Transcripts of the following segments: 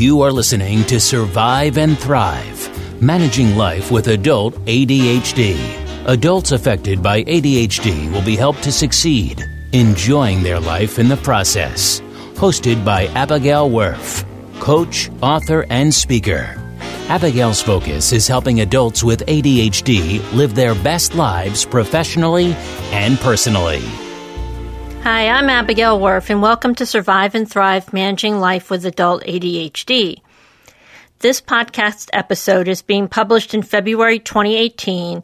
You are listening to Survive and Thrive Managing Life with Adult ADHD. Adults affected by ADHD will be helped to succeed, enjoying their life in the process. Hosted by Abigail Wurf, coach, author, and speaker. Abigail's focus is helping adults with ADHD live their best lives professionally and personally. Hi, I'm Abigail Wurf, and welcome to Survive and Thrive Managing Life with Adult ADHD. This podcast episode is being published in February 2018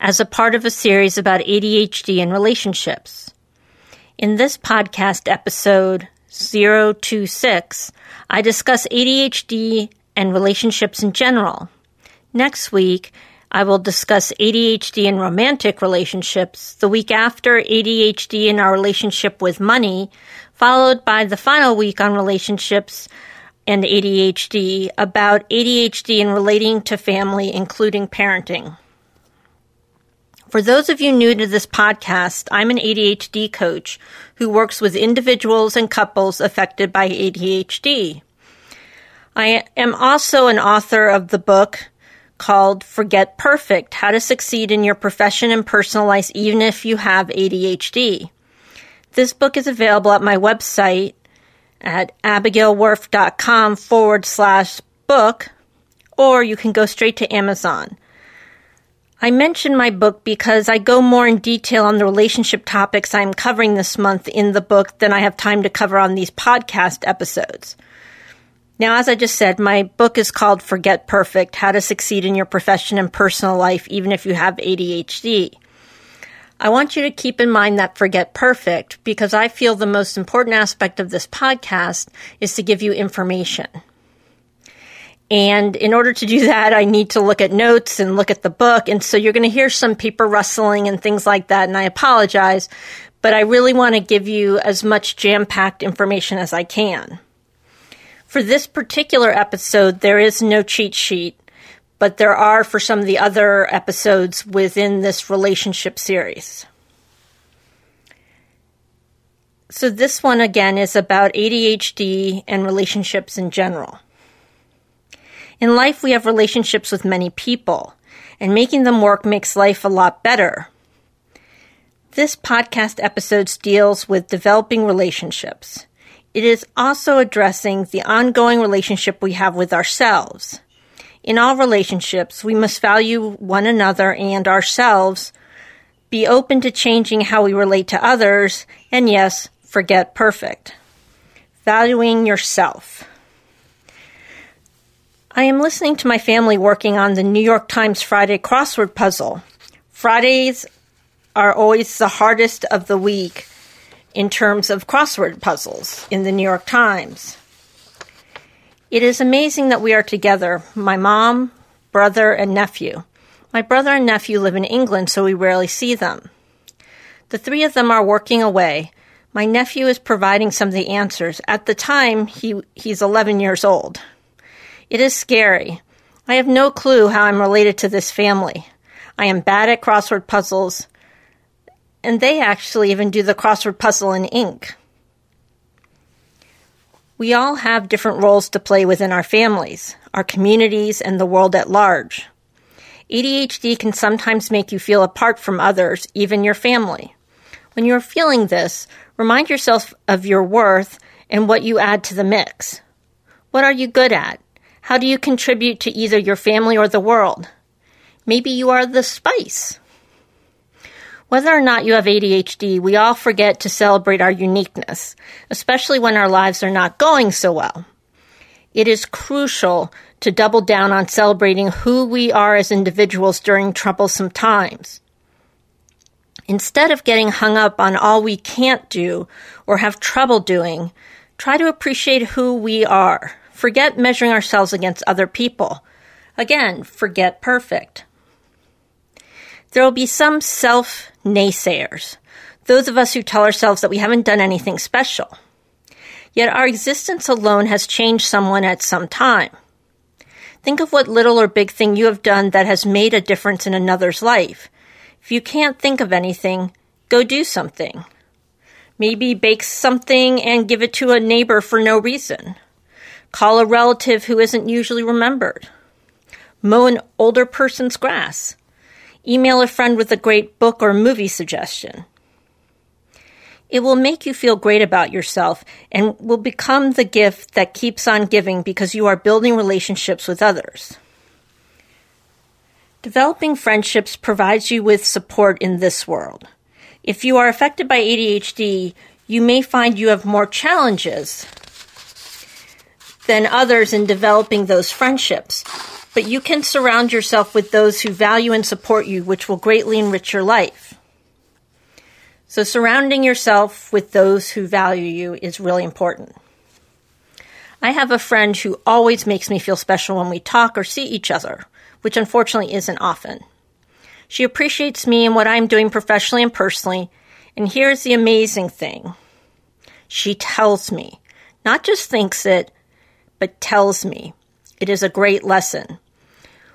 as a part of a series about ADHD and relationships. In this podcast episode 026, I discuss ADHD and relationships in general. Next week, I will discuss ADHD and romantic relationships, the week after ADHD in our relationship with money, followed by the final week on relationships and ADHD about ADHD and relating to family, including parenting. For those of you new to this podcast, I'm an ADHD coach who works with individuals and couples affected by ADHD. I am also an author of the book called Forget Perfect How to Succeed in Your Profession and Personal Life Even If You Have ADHD. This book is available at my website at abigailwurf.com forward slash book, or you can go straight to Amazon. I mention my book because I go more in detail on the relationship topics I'm covering this month in the book than I have time to cover on these podcast episodes. Now, as I just said, my book is called Forget Perfect How to Succeed in Your Profession and Personal Life, even if you have ADHD. I want you to keep in mind that forget perfect because I feel the most important aspect of this podcast is to give you information. And in order to do that, I need to look at notes and look at the book. And so you're going to hear some paper rustling and things like that. And I apologize, but I really want to give you as much jam packed information as I can. For this particular episode, there is no cheat sheet, but there are for some of the other episodes within this relationship series. So, this one again is about ADHD and relationships in general. In life, we have relationships with many people, and making them work makes life a lot better. This podcast episode deals with developing relationships. It is also addressing the ongoing relationship we have with ourselves. In all relationships, we must value one another and ourselves, be open to changing how we relate to others, and yes, forget perfect. Valuing yourself. I am listening to my family working on the New York Times Friday crossword puzzle. Fridays are always the hardest of the week in terms of crossword puzzles in the New York Times. It is amazing that we are together, my mom, brother, and nephew. My brother and nephew live in England, so we rarely see them. The three of them are working away. My nephew is providing some of the answers. At the time, he, he's 11 years old. It is scary. I have no clue how I'm related to this family. I am bad at crossword puzzles and they actually even do the crossword puzzle in ink. We all have different roles to play within our families, our communities, and the world at large. ADHD can sometimes make you feel apart from others, even your family. When you're feeling this, remind yourself of your worth and what you add to the mix. What are you good at? How do you contribute to either your family or the world? Maybe you are the spice. Whether or not you have ADHD, we all forget to celebrate our uniqueness, especially when our lives are not going so well. It is crucial to double down on celebrating who we are as individuals during troublesome times. Instead of getting hung up on all we can't do or have trouble doing, try to appreciate who we are. Forget measuring ourselves against other people. Again, forget perfect. There will be some self naysayers, those of us who tell ourselves that we haven't done anything special. Yet our existence alone has changed someone at some time. Think of what little or big thing you have done that has made a difference in another's life. If you can't think of anything, go do something. Maybe bake something and give it to a neighbor for no reason. Call a relative who isn't usually remembered. Mow an older person's grass. Email a friend with a great book or movie suggestion. It will make you feel great about yourself and will become the gift that keeps on giving because you are building relationships with others. Developing friendships provides you with support in this world. If you are affected by ADHD, you may find you have more challenges than others in developing those friendships. But you can surround yourself with those who value and support you, which will greatly enrich your life. So, surrounding yourself with those who value you is really important. I have a friend who always makes me feel special when we talk or see each other, which unfortunately isn't often. She appreciates me and what I'm doing professionally and personally, and here's the amazing thing she tells me, not just thinks it, but tells me. It is a great lesson.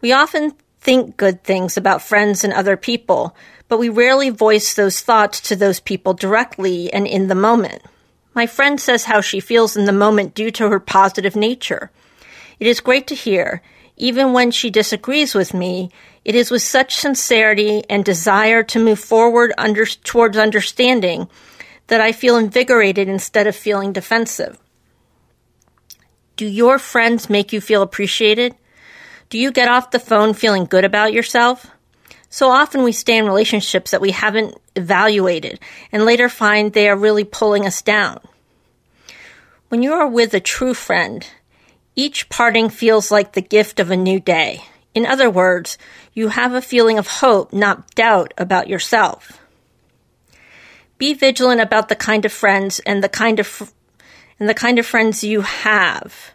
We often think good things about friends and other people, but we rarely voice those thoughts to those people directly and in the moment. My friend says how she feels in the moment due to her positive nature. It is great to hear. Even when she disagrees with me, it is with such sincerity and desire to move forward under, towards understanding that I feel invigorated instead of feeling defensive. Do your friends make you feel appreciated? Do you get off the phone feeling good about yourself? So often we stay in relationships that we haven't evaluated and later find they are really pulling us down. When you are with a true friend, each parting feels like the gift of a new day. In other words, you have a feeling of hope, not doubt about yourself. Be vigilant about the kind of friends and the kind of and the kind of friends you have.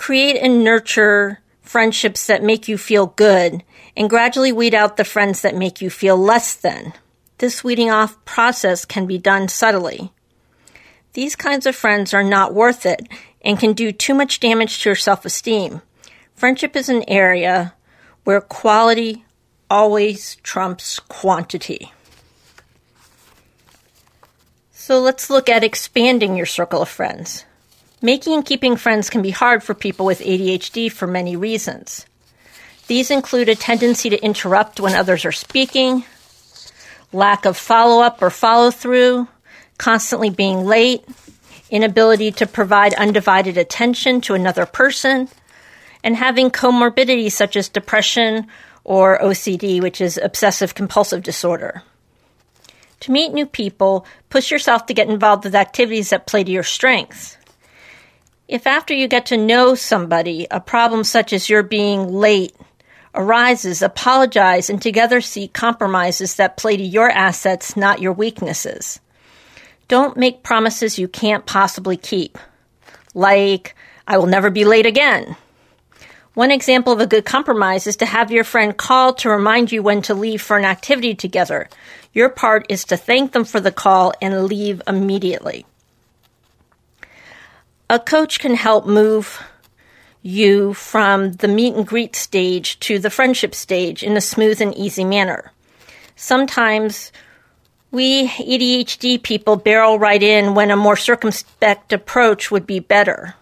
Create and nurture friendships that make you feel good and gradually weed out the friends that make you feel less than. This weeding off process can be done subtly. These kinds of friends are not worth it and can do too much damage to your self esteem. Friendship is an area where quality always trumps quantity. So let's look at expanding your circle of friends. Making and keeping friends can be hard for people with ADHD for many reasons. These include a tendency to interrupt when others are speaking, lack of follow up or follow through, constantly being late, inability to provide undivided attention to another person, and having comorbidities such as depression or OCD, which is obsessive compulsive disorder. To meet new people, push yourself to get involved with activities that play to your strengths. If after you get to know somebody, a problem such as your being late arises, apologize and together seek compromises that play to your assets, not your weaknesses. Don't make promises you can't possibly keep. Like, I will never be late again. One example of a good compromise is to have your friend call to remind you when to leave for an activity together. Your part is to thank them for the call and leave immediately. A coach can help move you from the meet and greet stage to the friendship stage in a smooth and easy manner. Sometimes we ADHD people barrel right in when a more circumspect approach would be better.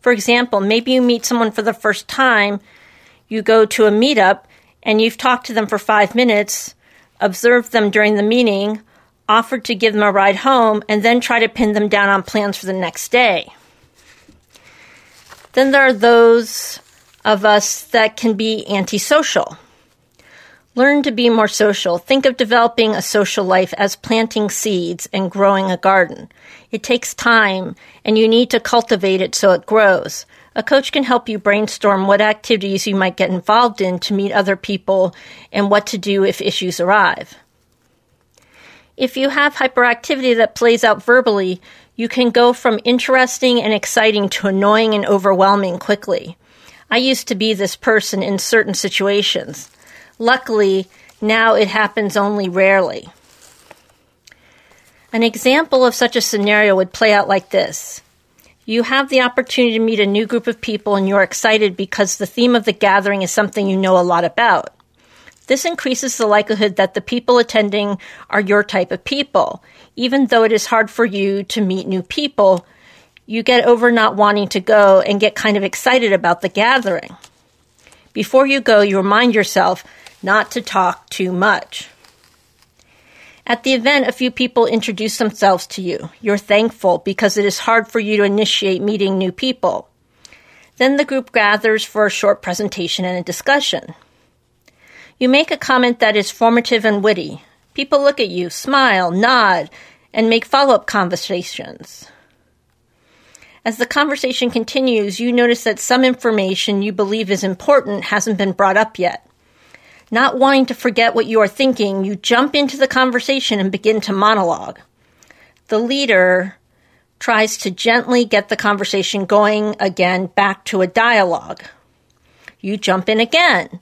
For example, maybe you meet someone for the first time, you go to a meetup, and you've talked to them for five minutes, observed them during the meeting, offered to give them a ride home, and then try to pin them down on plans for the next day. Then there are those of us that can be antisocial. Learn to be more social. Think of developing a social life as planting seeds and growing a garden. It takes time, and you need to cultivate it so it grows. A coach can help you brainstorm what activities you might get involved in to meet other people and what to do if issues arrive. If you have hyperactivity that plays out verbally, you can go from interesting and exciting to annoying and overwhelming quickly. I used to be this person in certain situations. Luckily, now it happens only rarely. An example of such a scenario would play out like this you have the opportunity to meet a new group of people and you're excited because the theme of the gathering is something you know a lot about. This increases the likelihood that the people attending are your type of people. Even though it is hard for you to meet new people, you get over not wanting to go and get kind of excited about the gathering. Before you go, you remind yourself not to talk too much. At the event, a few people introduce themselves to you. You're thankful because it is hard for you to initiate meeting new people. Then the group gathers for a short presentation and a discussion. You make a comment that is formative and witty. People look at you, smile, nod, and make follow up conversations. As the conversation continues, you notice that some information you believe is important hasn't been brought up yet. Not wanting to forget what you are thinking, you jump into the conversation and begin to monologue. The leader tries to gently get the conversation going again back to a dialogue. You jump in again,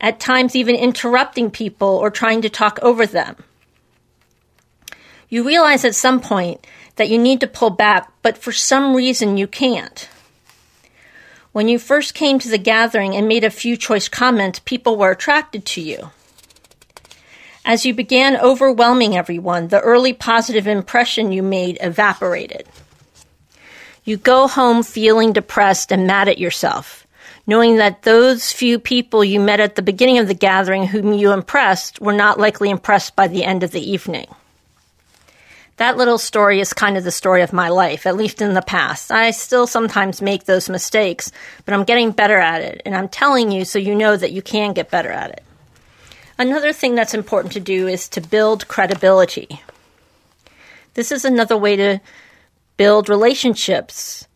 at times even interrupting people or trying to talk over them. You realize at some point that you need to pull back, but for some reason you can't. When you first came to the gathering and made a few choice comments, people were attracted to you. As you began overwhelming everyone, the early positive impression you made evaporated. You go home feeling depressed and mad at yourself, knowing that those few people you met at the beginning of the gathering whom you impressed were not likely impressed by the end of the evening. That little story is kind of the story of my life, at least in the past. I still sometimes make those mistakes, but I'm getting better at it, and I'm telling you so you know that you can get better at it. Another thing that's important to do is to build credibility. This is another way to build relationships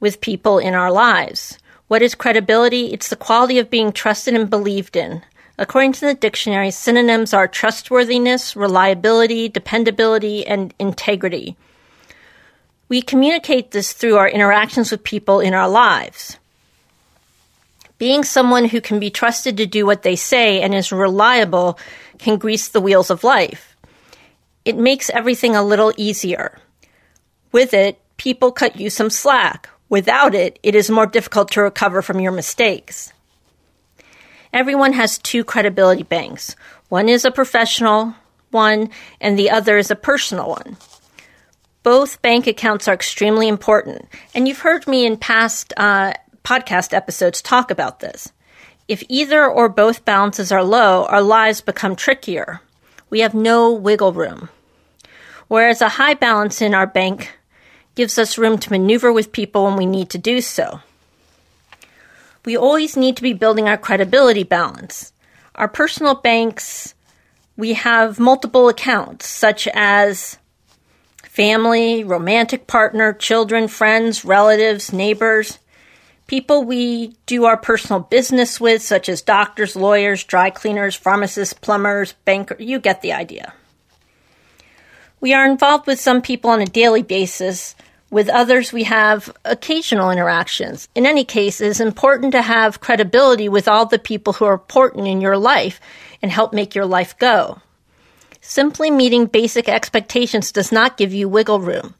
with people in our lives. What is credibility? It's the quality of being trusted and believed in, According to the dictionary, synonyms are trustworthiness, reliability, dependability, and integrity. We communicate this through our interactions with people in our lives. Being someone who can be trusted to do what they say and is reliable can grease the wheels of life. It makes everything a little easier. With it, people cut you some slack. Without it, it is more difficult to recover from your mistakes. Everyone has two credibility banks. One is a professional one, and the other is a personal one. Both bank accounts are extremely important, and you've heard me in past uh, podcast episodes talk about this. If either or both balances are low, our lives become trickier. We have no wiggle room. Whereas a high balance in our bank gives us room to maneuver with people when we need to do so we always need to be building our credibility balance. Our personal banks, we have multiple accounts, such as family, romantic partner, children, friends, relatives, neighbors, people we do our personal business with, such as doctors, lawyers, dry cleaners, pharmacists, plumbers, bankers. You get the idea. We are involved with some people on a daily basis, with others, we have occasional interactions. In any case, it is important to have credibility with all the people who are important in your life and help make your life go. Simply meeting basic expectations does not give you wiggle room.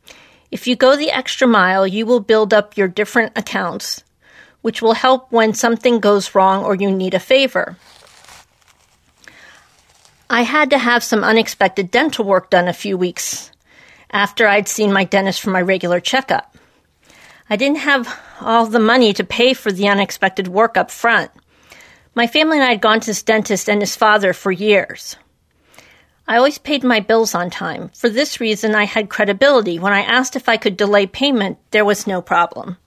If you go the extra mile, you will build up your different accounts, which will help when something goes wrong or you need a favor. I had to have some unexpected dental work done a few weeks after I'd seen my dentist for my regular checkup. I didn't have all the money to pay for the unexpected work up front. My family and I had gone to this dentist and his father for years. I always paid my bills on time. For this reason, I had credibility. When I asked if I could delay payment, there was no problem.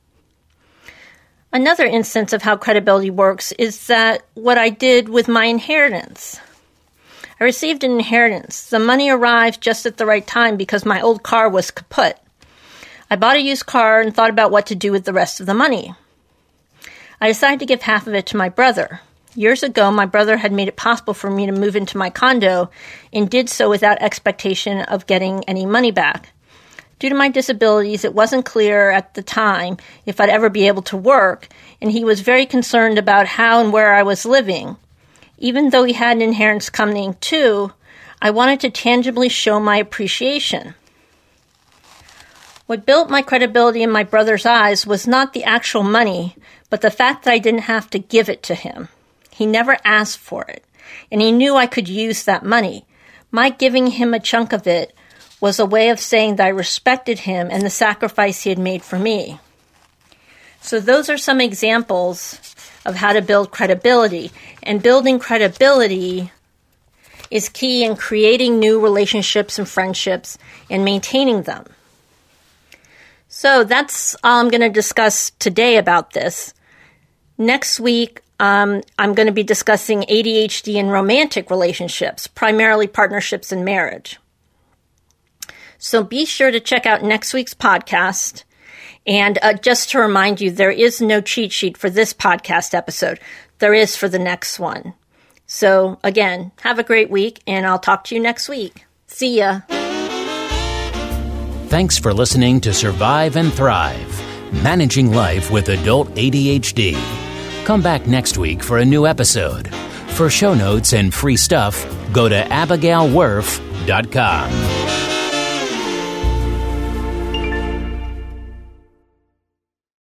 Another instance of how credibility works is that what I did with my inheritance. I received an inheritance. The money arrived just at the right time because my old car was kaput. I bought a used car and thought about what to do with the rest of the money. I decided to give half of it to my brother. Years ago, my brother had made it possible for me to move into my condo and did so without expectation of getting any money back. Due to my disabilities, it wasn't clear at the time if I'd ever be able to work, and he was very concerned about how and where I was living. Even though he had an inheritance coming too, I wanted to tangibly show my appreciation. What built my credibility in my brother's eyes was not the actual money, but the fact that I didn't have to give it to him. He never asked for it, and he knew I could use that money. My giving him a chunk of it was a way of saying that I respected him and the sacrifice he had made for me. So, those are some examples of how to build credibility. And building credibility is key in creating new relationships and friendships and maintaining them. So, that's all I'm going to discuss today about this. Next week, um, I'm going to be discussing ADHD in romantic relationships, primarily partnerships and marriage. So be sure to check out next week's podcast. And uh, just to remind you, there is no cheat sheet for this podcast episode. There is for the next one. So again, have a great week, and I'll talk to you next week. See ya. Thanks for listening to Survive and Thrive Managing Life with Adult ADHD. Come back next week for a new episode. For show notes and free stuff, go to abigailwurf.com.